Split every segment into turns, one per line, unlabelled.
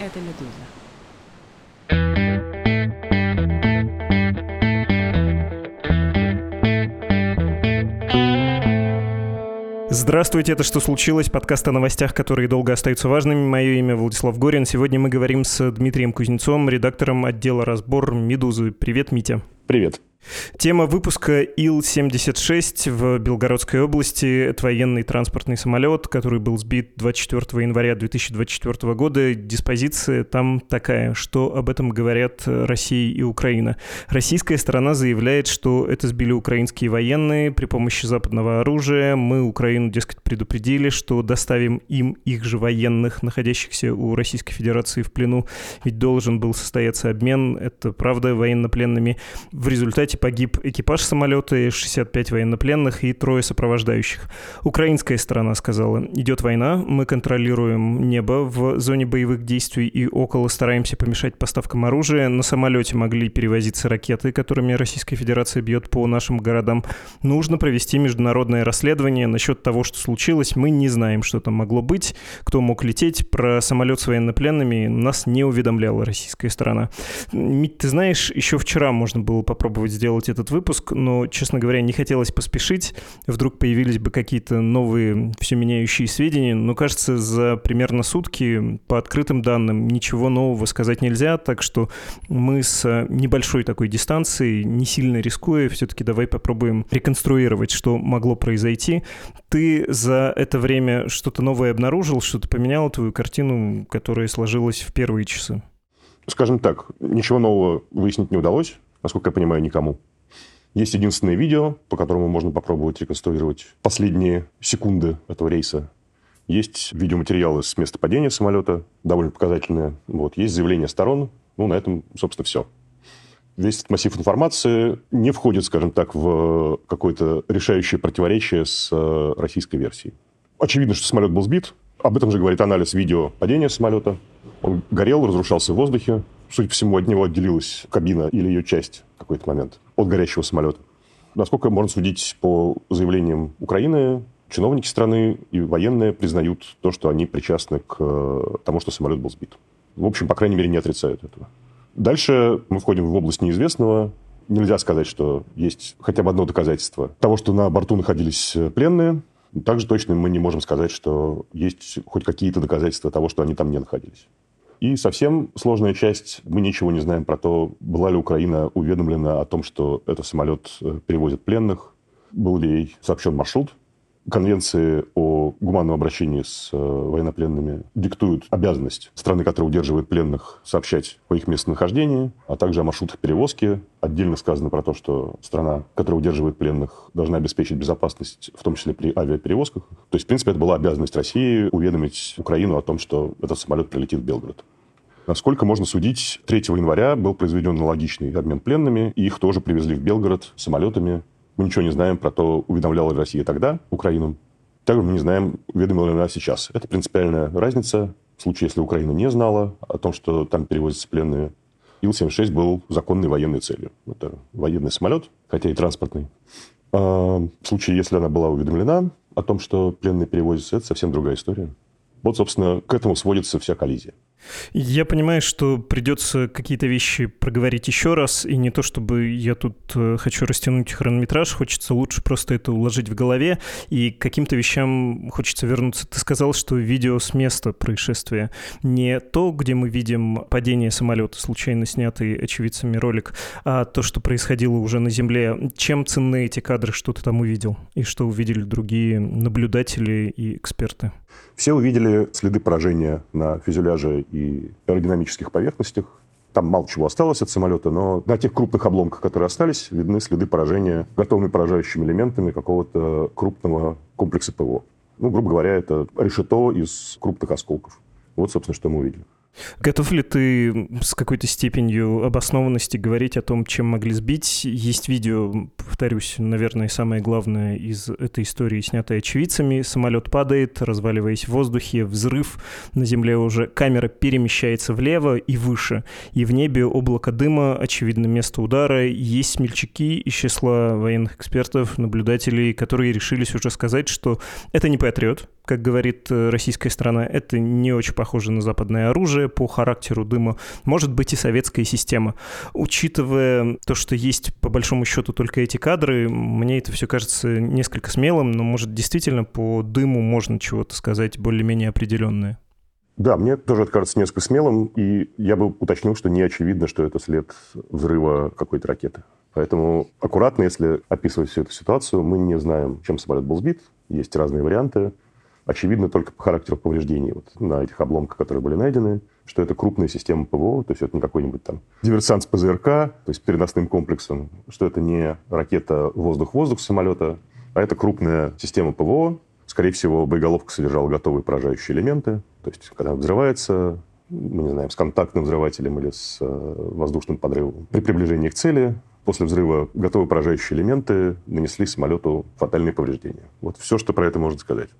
Это «Медуза».
Здравствуйте, это «Что случилось?» Подкаст о новостях, которые долго остаются важными. Мое имя Владислав Горин. Сегодня мы говорим с Дмитрием Кузнецом, редактором отдела «Разбор» «Медузы». Привет, Митя.
Привет.
Тема выпуска Ил-76 в Белгородской области. Это военный транспортный самолет, который был сбит 24 января 2024 года. Диспозиция там такая, что об этом говорят Россия и Украина. Российская сторона заявляет, что это сбили украинские военные при помощи западного оружия. Мы Украину, дескать, предупредили, что доставим им их же военных, находящихся у Российской Федерации в плену. Ведь должен был состояться обмен, это правда, военнопленными. В результате результате погиб экипаж самолета, 65 военнопленных и трое сопровождающих. Украинская сторона сказала, идет война, мы контролируем небо в зоне боевых действий и около стараемся помешать поставкам оружия. На самолете могли перевозиться ракеты, которыми Российская Федерация бьет по нашим городам. Нужно провести международное расследование насчет того, что случилось. Мы не знаем, что там могло быть, кто мог лететь. Про самолет с военнопленными нас не уведомляла российская сторона. Мить, ты знаешь, еще вчера можно было попробовать сделать этот выпуск, но, честно говоря, не хотелось поспешить. Вдруг появились бы какие-то новые все меняющие сведения. Но, кажется, за примерно сутки по открытым данным ничего нового сказать нельзя, так что мы с небольшой такой дистанцией, не сильно рискуя, все-таки давай попробуем реконструировать, что могло произойти. Ты за это время что-то новое обнаружил, что-то поменяло твою картину, которая сложилась в первые часы?
Скажем так, ничего нового выяснить не удалось насколько я понимаю, никому. Есть единственное видео, по которому можно попробовать реконструировать последние секунды этого рейса. Есть видеоматериалы с места падения самолета, довольно показательные. Вот. Есть заявление сторон. Ну, на этом, собственно, все. Весь этот массив информации не входит, скажем так, в какое-то решающее противоречие с э, российской версией. Очевидно, что самолет был сбит. Об этом же говорит анализ видео падения самолета. Он горел, разрушался в воздухе. Судя по всему, от него отделилась кабина или ее часть в какой-то момент от горящего самолета. Насколько можно судить по заявлениям Украины, чиновники страны и военные признают то, что они причастны к э, тому, что самолет был сбит. В общем, по крайней мере, не отрицают этого. Дальше мы входим в область неизвестного. Нельзя сказать, что есть хотя бы одно доказательство того, что на борту находились пленные. Также точно мы не можем сказать, что есть хоть какие-то доказательства того, что они там не находились. И совсем сложная часть, мы ничего не знаем про то, была ли Украина уведомлена о том, что этот самолет э, перевозит пленных, был ли ей сообщен маршрут. Конвенции о гуманном обращении с э, военнопленными диктуют обязанность страны, которая удерживает пленных, сообщать о их местонахождении, а также о маршрутах перевозки. Отдельно сказано про то, что страна, которая удерживает пленных, должна обеспечить безопасность, в том числе при авиаперевозках. То есть, в принципе, это была обязанность России уведомить Украину о том, что этот самолет прилетит в Белгород. Насколько можно судить, 3 января был произведен аналогичный обмен пленными, и их тоже привезли в Белгород самолетами. Мы ничего не знаем про то, уведомляла ли Россия тогда Украину. Также мы не знаем, уведомила ли она сейчас. Это принципиальная разница. В случае, если Украина не знала о том, что там перевозятся пленные, Ил-76 был законной военной целью. Это военный самолет, хотя и транспортный. А в случае, если она была уведомлена о том, что пленные перевозятся, это совсем другая история. Вот, собственно, к этому сводится вся коллизия.
Я понимаю, что придется какие-то вещи проговорить еще раз, и не то чтобы я тут э, хочу растянуть хронометраж, хочется лучше просто это уложить в голове, и к каким-то вещам хочется вернуться. Ты сказал, что видео с места происшествия не то, где мы видим падение самолета, случайно снятый очевидцами ролик, а то, что происходило уже на земле. Чем ценны эти кадры, что ты там увидел, и что увидели другие наблюдатели и эксперты?
Все увидели следы поражения на фюзеляже и аэродинамических поверхностях. Там мало чего осталось от самолета, но на тех крупных обломках, которые остались, видны следы поражения готовыми поражающими элементами какого-то крупного комплекса ПВО. Ну, грубо говоря, это решето из крупных осколков. Вот, собственно, что мы увидели.
Готов ли ты с какой-то степенью обоснованности говорить о том, чем могли сбить? Есть видео, повторюсь, наверное, самое главное из этой истории, снятое очевидцами. Самолет падает, разваливаясь в воздухе, взрыв на земле уже. Камера перемещается влево и выше. И в небе облако дыма, очевидно, место удара. Есть смельчаки из числа военных экспертов, наблюдателей, которые решились уже сказать, что это не патриот, как говорит э, российская страна, это не очень похоже на западное оружие, похожая по характеру дыма, может быть и советская система. Учитывая то, что есть по большому счету только эти кадры, мне это все кажется несколько смелым, но может действительно по дыму можно чего-то сказать более-менее определенное.
Да, мне тоже это кажется несколько смелым, и я бы уточнил, что не очевидно, что это след взрыва какой-то ракеты. Поэтому аккуратно, если описывать всю эту ситуацию, мы не знаем, чем самолет был сбит. Есть разные варианты. Очевидно только по характеру повреждений вот, на этих обломках, которые были найдены, что это крупная система ПВО, то есть это не какой-нибудь там диверсант с ПЗРК, то есть переносным комплексом, что это не ракета воздух-воздух самолета, а это крупная система ПВО. Скорее всего, боеголовка содержала готовые поражающие элементы. То есть, когда взрывается, мы не знаем, с контактным взрывателем или с э, воздушным подрывом. При приближении к цели после взрыва готовые поражающие элементы нанесли самолету фатальные повреждения. Вот все, что про это можно сказать.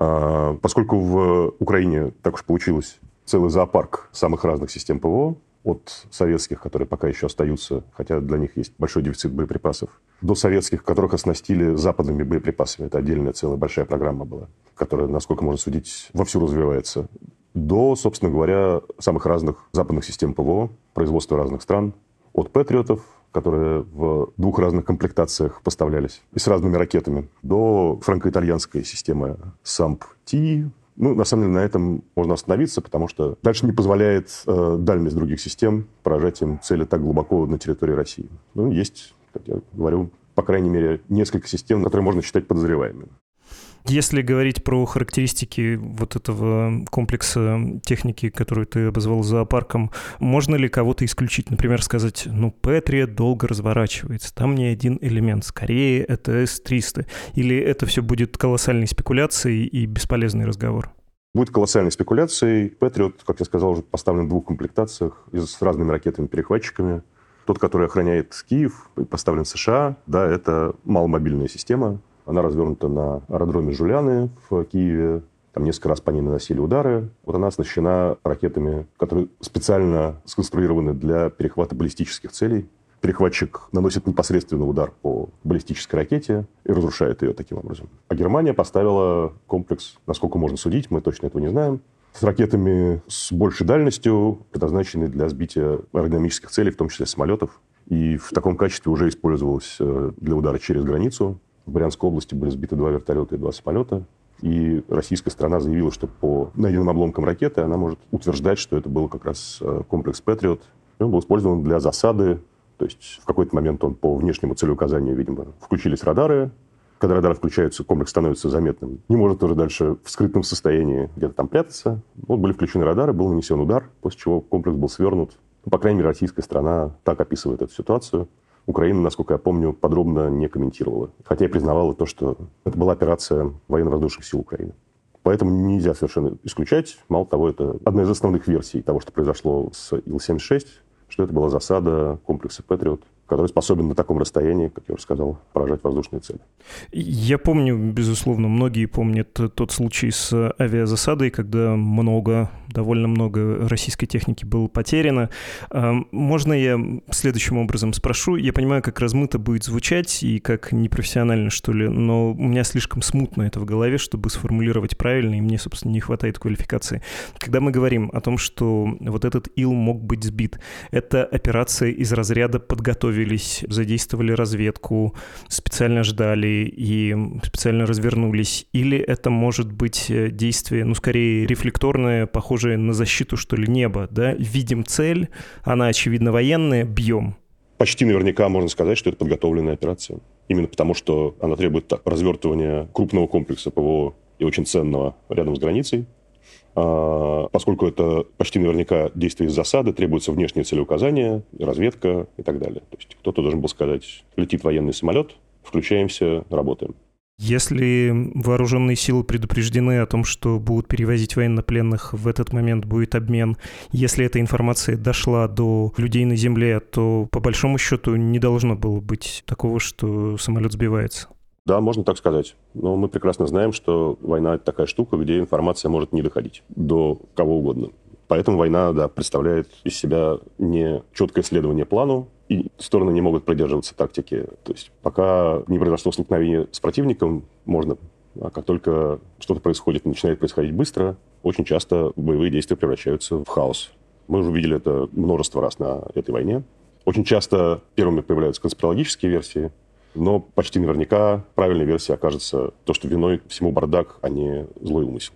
А, поскольку в Украине так уж получилось целый зоопарк самых разных систем ПВО, от советских, которые пока еще остаются, хотя для них есть большой дефицит боеприпасов, до советских, которых оснастили западными боеприпасами. Это отдельная целая большая программа была, которая, насколько можно судить, вовсю развивается. До, собственно говоря, самых разных западных систем ПВО, производства разных стран, от патриотов которые в двух разных комплектациях поставлялись, и с разными ракетами, до франко-итальянской системы САМП-Ти. Ну, на самом деле, на этом можно остановиться, потому что дальше не позволяет э, дальность других систем поражать им цели так глубоко на территории России. Ну, есть, как я говорю, по крайней мере, несколько систем, которые можно считать подозреваемыми.
Если говорить про характеристики вот этого комплекса техники, которую ты обозвал зоопарком, можно ли кого-то исключить? Например, сказать, ну, Петрия долго разворачивается, там не один элемент, скорее это С-300. Или это все будет колоссальной спекуляцией и бесполезный разговор?
Будет колоссальной спекуляцией. Патриот, как я сказал, уже поставлен в двух комплектациях с разными ракетами-перехватчиками. Тот, который охраняет Киев, поставлен в США. Да, это маломобильная система, она развернута на аэродроме Жуляны в Киеве. Там несколько раз по ней наносили удары. Вот она оснащена ракетами, которые специально сконструированы для перехвата баллистических целей. Перехватчик наносит непосредственно удар по баллистической ракете и разрушает ее таким образом. А Германия поставила комплекс, насколько можно судить, мы точно этого не знаем, с ракетами с большей дальностью, предназначенные для сбития аэродинамических целей, в том числе самолетов. И в таком качестве уже использовалась э, для удара через границу. В Брянской области были сбиты два вертолета и два самолета. И российская страна заявила, что по найденным обломкам ракеты она может утверждать, что это был как раз э, комплекс «Патриот». Он был использован для засады. То есть в какой-то момент он по внешнему целеуказанию, видимо, включились радары. Когда радары включаются, комплекс становится заметным. Не может уже дальше в скрытом состоянии где-то там прятаться. Вот были включены радары, был нанесен удар, после чего комплекс был свернут. Ну, по крайней мере, российская страна так описывает эту ситуацию. Украина, насколько я помню, подробно не комментировала. Хотя и признавала то, что это была операция военно-воздушных сил Украины. Поэтому нельзя совершенно исключать. Мало того, это одна из основных версий того, что произошло с Ил-76, что это была засада комплекса «Патриот» который способен на таком расстоянии, как я уже сказал, поражать воздушные цели.
Я помню, безусловно, многие помнят тот случай с авиазасадой, когда много, довольно много российской техники было потеряно. А, можно я следующим образом спрошу? Я понимаю, как размыто будет звучать и как непрофессионально, что ли, но у меня слишком смутно это в голове, чтобы сформулировать правильно, и мне, собственно, не хватает квалификации. Когда мы говорим о том, что вот этот ил мог быть сбит, это операция из разряда подготовить готовились, задействовали разведку, специально ждали и специально развернулись? Или это может быть э, действие, ну, скорее рефлекторное, похожее на защиту, что ли, неба, да? Видим цель, она, очевидно, военная, бьем.
Почти наверняка можно сказать, что это подготовленная операция. Именно потому, что она требует развертывания крупного комплекса ПВО и очень ценного рядом с границей. А, поскольку это почти наверняка действие из засады, требуется внешнее целеуказание, разведка и так далее. То есть кто-то должен был сказать, летит военный самолет, включаемся, работаем.
Если вооруженные силы предупреждены о том, что будут перевозить военнопленных, в этот момент будет обмен. Если эта информация дошла до людей на земле, то по большому счету не должно было быть такого, что самолет сбивается.
Да, можно так сказать. Но мы прекрасно знаем, что война – это такая штука, где информация может не доходить до кого угодно. Поэтому война, да, представляет из себя не четкое следование плану, и стороны не могут придерживаться тактики. То есть пока не произошло столкновение с противником, можно. А как только что-то происходит, начинает происходить быстро, очень часто боевые действия превращаются в хаос. Мы уже видели это множество раз на этой войне. Очень часто первыми появляются конспирологические версии, но почти наверняка правильной версией окажется то, что виной всему бардак, а не злой умысел.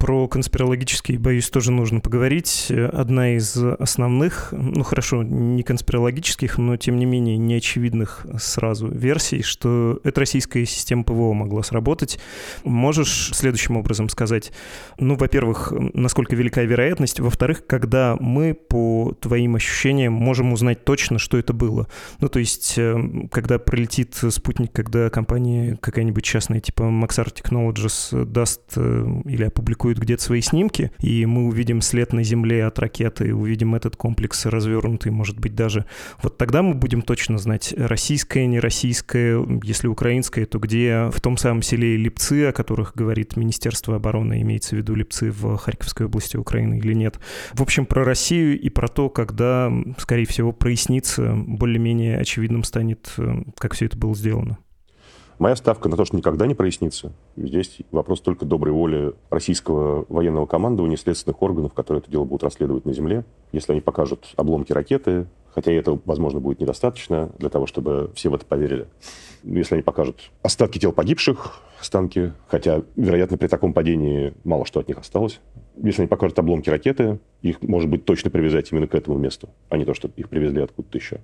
Про конспирологические, боюсь, тоже нужно поговорить. Одна из основных, ну хорошо, не конспирологических, но тем не менее неочевидных сразу версий, что эта российская система ПВО могла сработать. Можешь следующим образом сказать, ну, во-первых, насколько велика вероятность, во-вторых, когда мы, по твоим ощущениям, можем узнать точно, что это было. Ну, то есть, э, когда пролетит спутник, когда компания какая-нибудь частная, типа Maxar Technologies даст э, или опубликует публикуют где-то свои снимки, и мы увидим след на Земле от ракеты, увидим этот комплекс развернутый, может быть, даже. Вот тогда мы будем точно знать, российское, не российское, если украинское, то где в том самом селе Липцы, о которых говорит Министерство обороны, имеется в виду Липцы в Харьковской области Украины или нет. В общем, про Россию и про то, когда, скорее всего, прояснится, более-менее очевидным станет, как все это было сделано.
Моя ставка на то, что никогда не прояснится. Здесь вопрос только доброй воли российского военного командования, следственных органов, которые это дело будут расследовать на земле. Если они покажут обломки ракеты, хотя этого, возможно, будет недостаточно для того, чтобы все в это поверили. Если они покажут остатки тел погибших, останки, хотя, вероятно, при таком падении мало что от них осталось. Если они покажут обломки ракеты, их, может быть, точно привязать именно к этому месту, а не то, что их привезли откуда-то еще.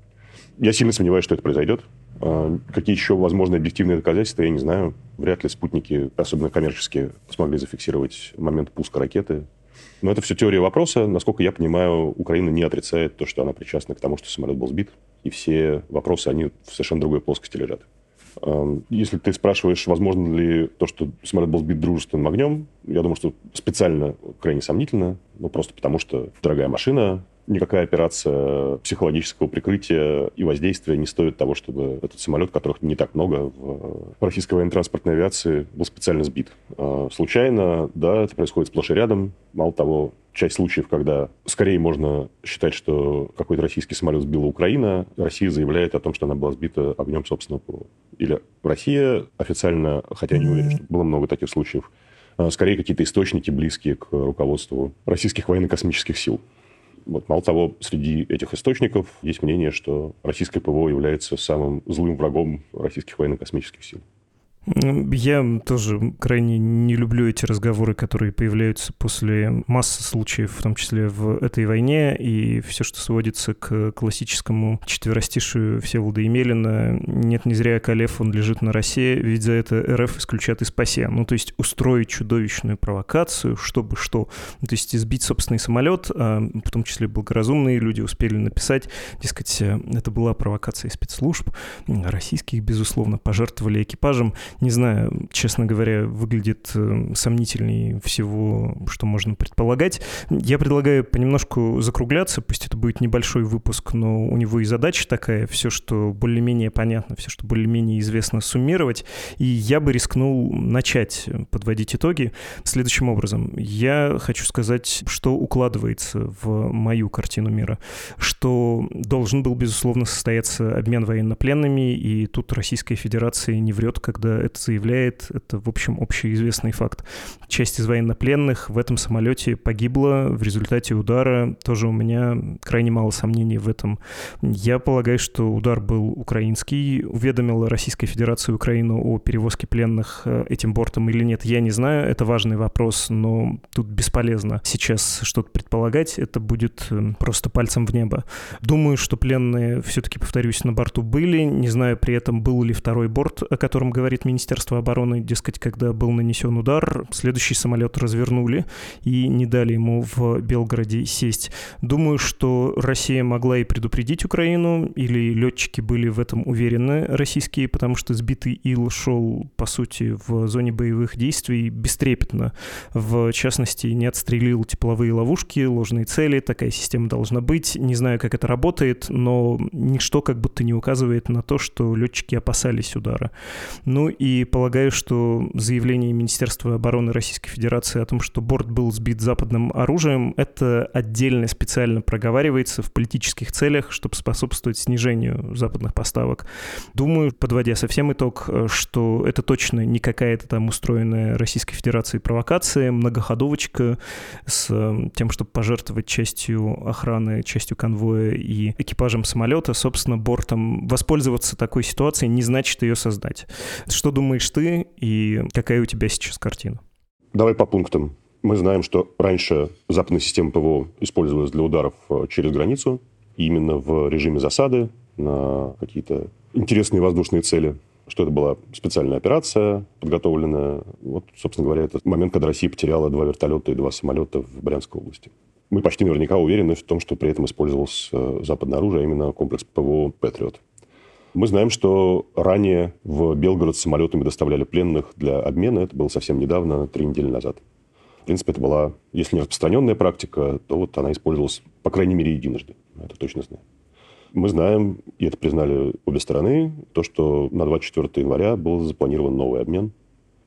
Я сильно сомневаюсь, что это произойдет. А, какие еще возможные объективные доказательства, я не знаю. Вряд ли спутники, особенно коммерческие, смогли зафиксировать момент пуска ракеты. Но это все теория вопроса. Насколько я понимаю, Украина не отрицает то, что она причастна к тому, что самолет был сбит. И все вопросы, они в совершенно другой плоскости лежат. А, если ты спрашиваешь, возможно ли то, что самолет был сбит дружественным огнем, я думаю, что специально крайне сомнительно. Ну, просто потому что дорогая машина, никакая операция психологического прикрытия и воздействия не стоит того, чтобы этот самолет, которых не так много в российской военно-транспортной авиации, был специально сбит. А, случайно, да, это происходит сплошь и рядом. Мало того, часть случаев, когда скорее можно считать, что какой-то российский самолет сбила Украина, Россия заявляет о том, что она была сбита огнем собственного ПВО. Или Россия официально, хотя не уверен, что было много таких случаев, а, скорее какие-то источники, близкие к руководству российских военно-космических сил. Вот, мало того, среди этих источников есть мнение, что российское ПВО является самым злым врагом российских военно-космических сил.
Я тоже крайне не люблю эти разговоры, которые появляются после массы случаев, в том числе в этой войне, и все, что сводится к классическому четверостишию Всеволода Емелина «Нет, не зря Калев, он лежит на России, ведь за это РФ исключат из ПАСЕ». Ну, то есть устроить чудовищную провокацию, чтобы что? Ну, то есть избить собственный самолет, а в том числе благоразумные люди успели написать, дескать, это была провокация спецслужб, российских, безусловно, пожертвовали экипажем не знаю, честно говоря, выглядит э, сомнительнее всего, что можно предполагать. Я предлагаю понемножку закругляться, пусть это будет небольшой выпуск, но у него и задача такая, все, что более-менее понятно, все, что более-менее известно, суммировать. И я бы рискнул начать подводить итоги следующим образом. Я хочу сказать, что укладывается в мою картину мира, что должен был, безусловно, состояться обмен военнопленными, и тут Российская Федерация не врет, когда это заявляет, это, в общем, общеизвестный факт. Часть из военнопленных в этом самолете погибла в результате удара. Тоже у меня крайне мало сомнений в этом. Я полагаю, что удар был украинский. Уведомила Российская Федерация Украину о перевозке пленных э, этим бортом или нет, я не знаю. Это важный вопрос, но тут бесполезно сейчас что-то предполагать. Это будет э, просто пальцем в небо. Думаю, что пленные все-таки, повторюсь, на борту были. Не знаю при этом, был ли второй борт, о котором говорит Министерства обороны, дескать, когда был нанесен удар, следующий самолет развернули и не дали ему в Белгороде сесть. Думаю, что Россия могла и предупредить Украину, или летчики были в этом уверены, российские, потому что сбитый Ил шел, по сути, в зоне боевых действий бестрепетно. В частности, не отстрелил тепловые ловушки, ложные цели, такая система должна быть. Не знаю, как это работает, но ничто как будто не указывает на то, что летчики опасались удара. Ну и полагаю, что заявление Министерства обороны Российской Федерации о том, что борт был сбит западным оружием, это отдельно специально проговаривается в политических целях, чтобы способствовать снижению западных поставок. Думаю, подводя совсем итог, что это точно не какая-то там устроенная Российской Федерацией провокация, многоходовочка с тем, чтобы пожертвовать частью охраны, частью конвоя и экипажем самолета, собственно, бортом. Воспользоваться такой ситуацией не значит ее создать. Что думаешь ты и какая у тебя сейчас картина?
Давай по пунктам. Мы знаем, что раньше западная система ПВО использовалась для ударов э, через границу, именно в режиме засады на какие-то интересные воздушные цели что это была специальная операция, подготовленная. Вот, собственно говоря, это момент, когда Россия потеряла два вертолета и два самолета в Брянской области. Мы почти наверняка уверены в том, что при этом использовалось э, западное оружие, а именно комплекс ПВО «Патриот». Мы знаем, что ранее в Белгород самолетами доставляли пленных для обмена. Это было совсем недавно, три недели назад. В принципе, это была, если не распространенная практика, то вот она использовалась, по крайней мере, единожды. Это точно знаю. Мы знаем, и это признали обе стороны, то, что на 24 января был запланирован новый обмен.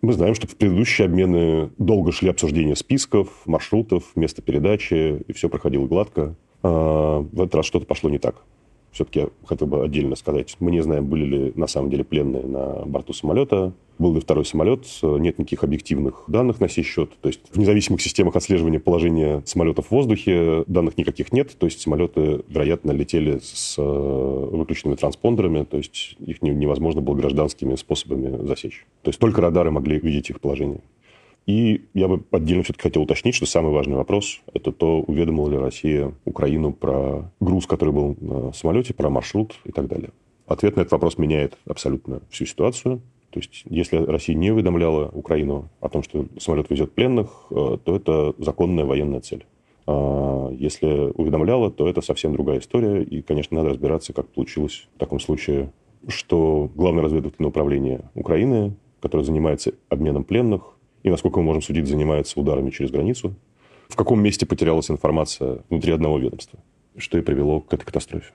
Мы знаем, что в предыдущие обмены долго шли обсуждения списков, маршрутов, места передачи, и все проходило гладко. А в этот раз что-то пошло не так все-таки хотел бы отдельно сказать. Мы не знаем, были ли на самом деле пленные на борту самолета, был ли второй самолет, нет никаких объективных данных на сей счет. То есть в независимых системах отслеживания положения самолетов в воздухе данных никаких нет. То есть самолеты, вероятно, летели с э, выключенными транспондерами, то есть их невозможно было гражданскими способами засечь. То есть только радары могли видеть их положение. И я бы отдельно все-таки хотел уточнить, что самый важный вопрос – это то, уведомила ли Россия Украину про груз, который был на самолете, про маршрут и так далее. Ответ на этот вопрос меняет абсолютно всю ситуацию. То есть, если Россия не уведомляла Украину о том, что самолет везет пленных, э, то это законная военная цель. А если уведомляла, то это совсем другая история. И, конечно, надо разбираться, как получилось в таком случае, что Главное разведывательное управление Украины, которое занимается обменом пленных, и, насколько мы можем судить, занимается ударами через границу. В каком месте потерялась информация внутри одного ведомства, что и привело к этой катастрофе.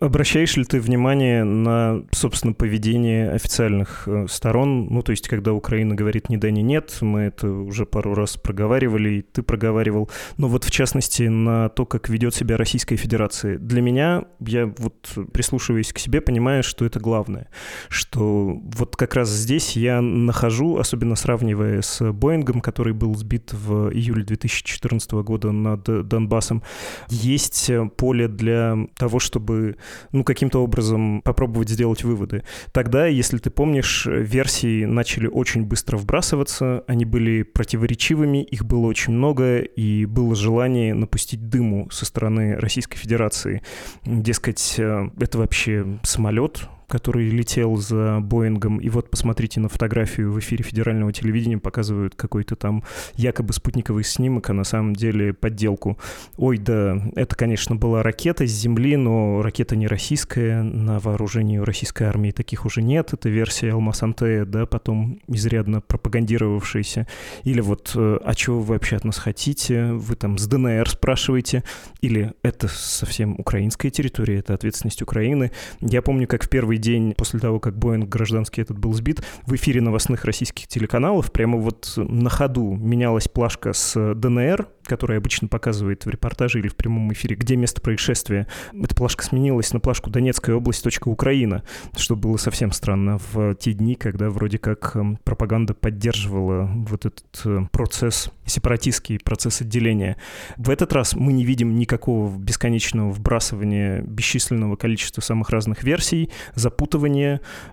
Обращаешь ли ты внимание на, собственно, поведение официальных э, сторон? Ну, то есть, когда Украина говорит «ни да, ни нет», мы это уже пару раз проговаривали, и ты проговаривал. Но вот, в частности, на то, как ведет себя Российская Федерация. Для меня, я вот прислушиваясь к себе, понимаю, что это главное. Что вот как раз здесь я нахожу, особенно сравнивая с Боингом, который был сбит в июле 2014 года над Донбассом, есть поле для того, чтобы чтобы, ну, каким-то образом попробовать сделать выводы. Тогда, если ты помнишь, версии начали очень быстро вбрасываться, они были противоречивыми, их было очень много, и было желание напустить дыму со стороны Российской Федерации. Дескать, э, это вообще самолет, который летел за Боингом. И вот посмотрите на фотографию в эфире федерального телевидения, показывают какой-то там якобы спутниковый снимок, а на самом деле подделку. Ой, да, это, конечно, была ракета с Земли, но ракета не российская, на вооружении российской армии таких уже нет. Это версия Алмасантея, да, потом изрядно пропагандировавшаяся. Или вот, э, а чего вы вообще от нас хотите? Вы там с ДНР спрашиваете? Или это совсем украинская территория, это ответственность Украины? Я помню, как в первый день после того, как Боинг гражданский этот был сбит, в эфире новостных российских телеканалов прямо вот на ходу менялась плашка с ДНР, которая обычно показывает в репортаже или в прямом эфире, где место происшествия. Эта плашка сменилась на плашку Донецкая область, точка Украина, что было совсем странно в те дни, когда вроде как эм, пропаганда поддерживала вот этот э, процесс, сепаратистский процесс отделения. В этот раз мы не видим никакого бесконечного вбрасывания бесчисленного количества самых разных версий, запутывания.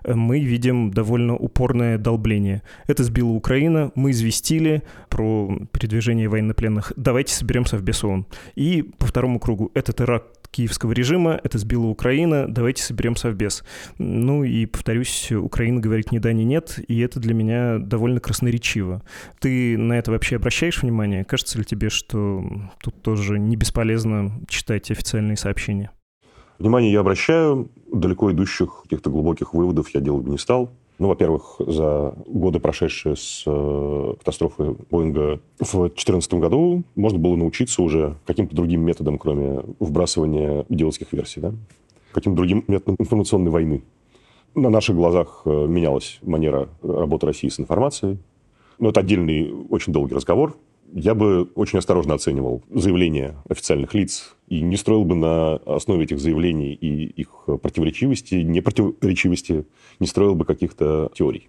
Э, мы видим довольно упорное долбление. Это сбила Украина, мы известили про передвижение военнопленных давайте соберем Совбез ООН. И по второму кругу это теракт киевского режима, это сбила Украина, давайте соберем Совбез. Ну и, повторюсь, Украина говорит ни да, ни нет, и это для меня довольно красноречиво. Ты на это вообще обращаешь внимание? Кажется ли тебе, что тут тоже не бесполезно читать официальные сообщения?
Внимание я обращаю, далеко идущих каких-то глубоких выводов я делать бы не стал. Ну, во-первых, за годы, прошедшие с э, катастрофы Боинга в 2014 году, можно было научиться уже каким-то другим методам, кроме вбрасывания идиотских версий, да? Каким-то другим методам информационной войны. На наших глазах э, менялась манера работы России с информацией. Но это отдельный, очень долгий разговор. Я бы очень осторожно оценивал заявления официальных лиц и не строил бы на основе этих заявлений и их противоречивости, непротиворечивости, не строил бы каких-то теорий.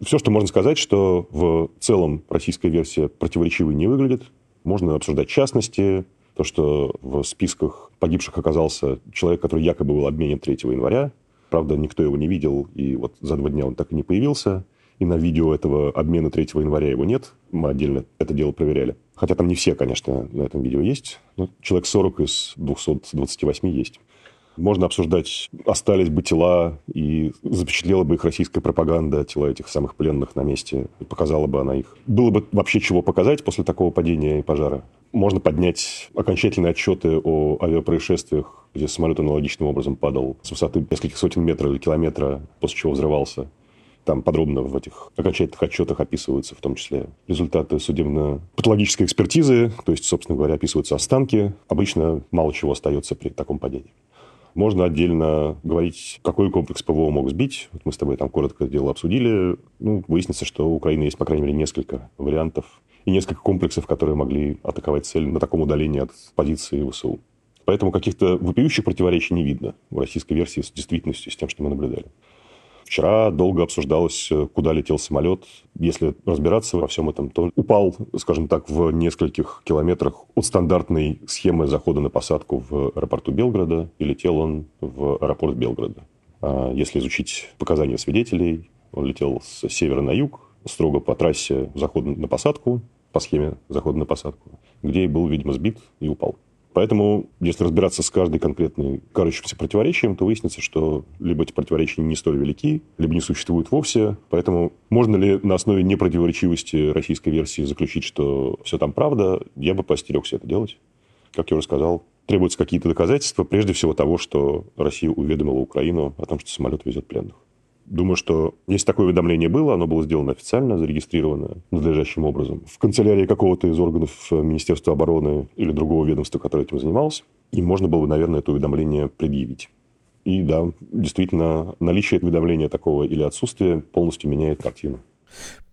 Все, что можно сказать, что в целом российская версия противоречивой не выглядит. Можно обсуждать частности, то, что в списках погибших оказался человек, который якобы был обменен 3 января. Правда, никто его не видел, и вот за два дня он так и не появился. И на видео этого обмена 3 января его нет. Мы отдельно это дело проверяли. Хотя там не все, конечно, на этом видео есть. Но человек 40 из 228 есть. Можно обсуждать, остались бы тела, и запечатлела бы их российская пропаганда, тела этих самых пленных на месте, и показала бы она их. Было бы вообще чего показать после такого падения и пожара. Можно поднять окончательные отчеты о авиапроисшествиях, где самолет аналогичным образом падал с высоты нескольких сотен метров или километра, после чего взрывался. Там подробно в этих окончательных отчетах описываются в том числе результаты судебно-патологической экспертизы, то есть, собственно говоря, описываются останки. Обычно мало чего остается при таком падении. Можно отдельно говорить, какой комплекс ПВО мог сбить. Вот мы с тобой там коротко это дело обсудили. Ну, выяснится, что у Украины есть, по крайней мере, несколько вариантов и несколько комплексов, которые могли атаковать цель на таком удалении от позиции ВСУ. Поэтому каких-то вопиющих противоречий не видно в российской версии с действительностью, с тем, что мы наблюдали. Вчера долго обсуждалось, куда летел самолет. Если разбираться во всем этом, то упал, скажем так, в нескольких километрах от стандартной схемы захода на посадку в аэропорту Белграда, и летел он в аэропорт Белграда. А если изучить показания свидетелей, он летел с севера на юг, строго по трассе захода на посадку, по схеме захода на посадку, где и был, видимо, сбит и упал. Поэтому, если разбираться с каждой конкретной кажущимся противоречием, то выяснится, что либо эти противоречия не столь велики, либо не существуют вовсе. Поэтому можно ли на основе непротиворечивости российской версии заключить, что все там правда, я бы постерегся это делать. Как я уже сказал, требуются какие-то доказательства, прежде всего того, что Россия уведомила Украину о том, что самолет везет пленных. Думаю, что если такое уведомление было, оно было сделано официально, зарегистрировано надлежащим образом в канцелярии какого-то из органов э, Министерства обороны или другого ведомства, которое этим занималось, и можно было бы, наверное, это уведомление предъявить. И да, действительно, наличие уведомления такого или отсутствие полностью меняет картину.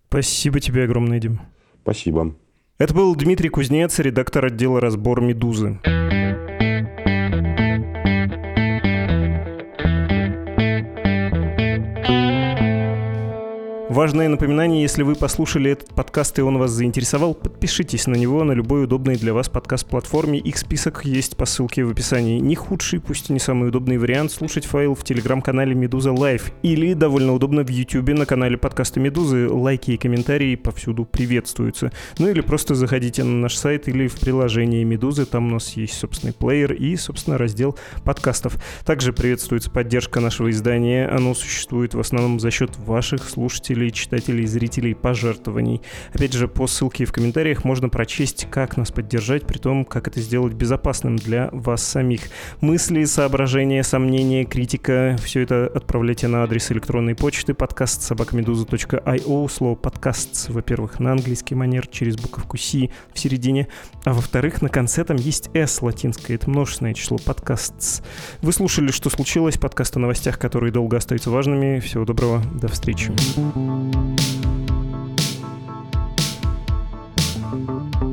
Спасибо тебе огромное, Дим.
Спасибо.
Это был Дмитрий Кузнец, редактор отдела «Разбор Медузы». Важное напоминание, если вы послушали этот подкаст и он вас заинтересовал, подпишитесь на него на любой удобной для вас подкаст-платформе. Их список есть по ссылке в описании. Не худший, пусть и не самый удобный вариант слушать файл в телеграм-канале Медуза Лайв или довольно удобно в Ютубе на канале подкаста Медузы. Лайки и комментарии повсюду приветствуются. Ну или просто заходите на наш сайт или в приложение Медузы, там у нас есть собственный плеер и, собственно, раздел подкастов. Также приветствуется поддержка нашего издания. Оно существует в основном за счет ваших слушателей слушателей, читателей, зрителей пожертвований. Опять же, по ссылке в комментариях можно прочесть, как нас поддержать, при том, как это сделать безопасным для вас самих. Мысли, соображения, сомнения, критика, все это отправляйте на адрес электронной почты подкаст собакамедуза.io. Слово подкаст, во-первых, на английский манер через буковку C в середине, а во-вторых, на конце там есть S латинское, это множественное число подкаст. Вы слушали, что случилось, подкаст о новостях, которые долго остаются важными. Всего доброго, до встречи. Thank you.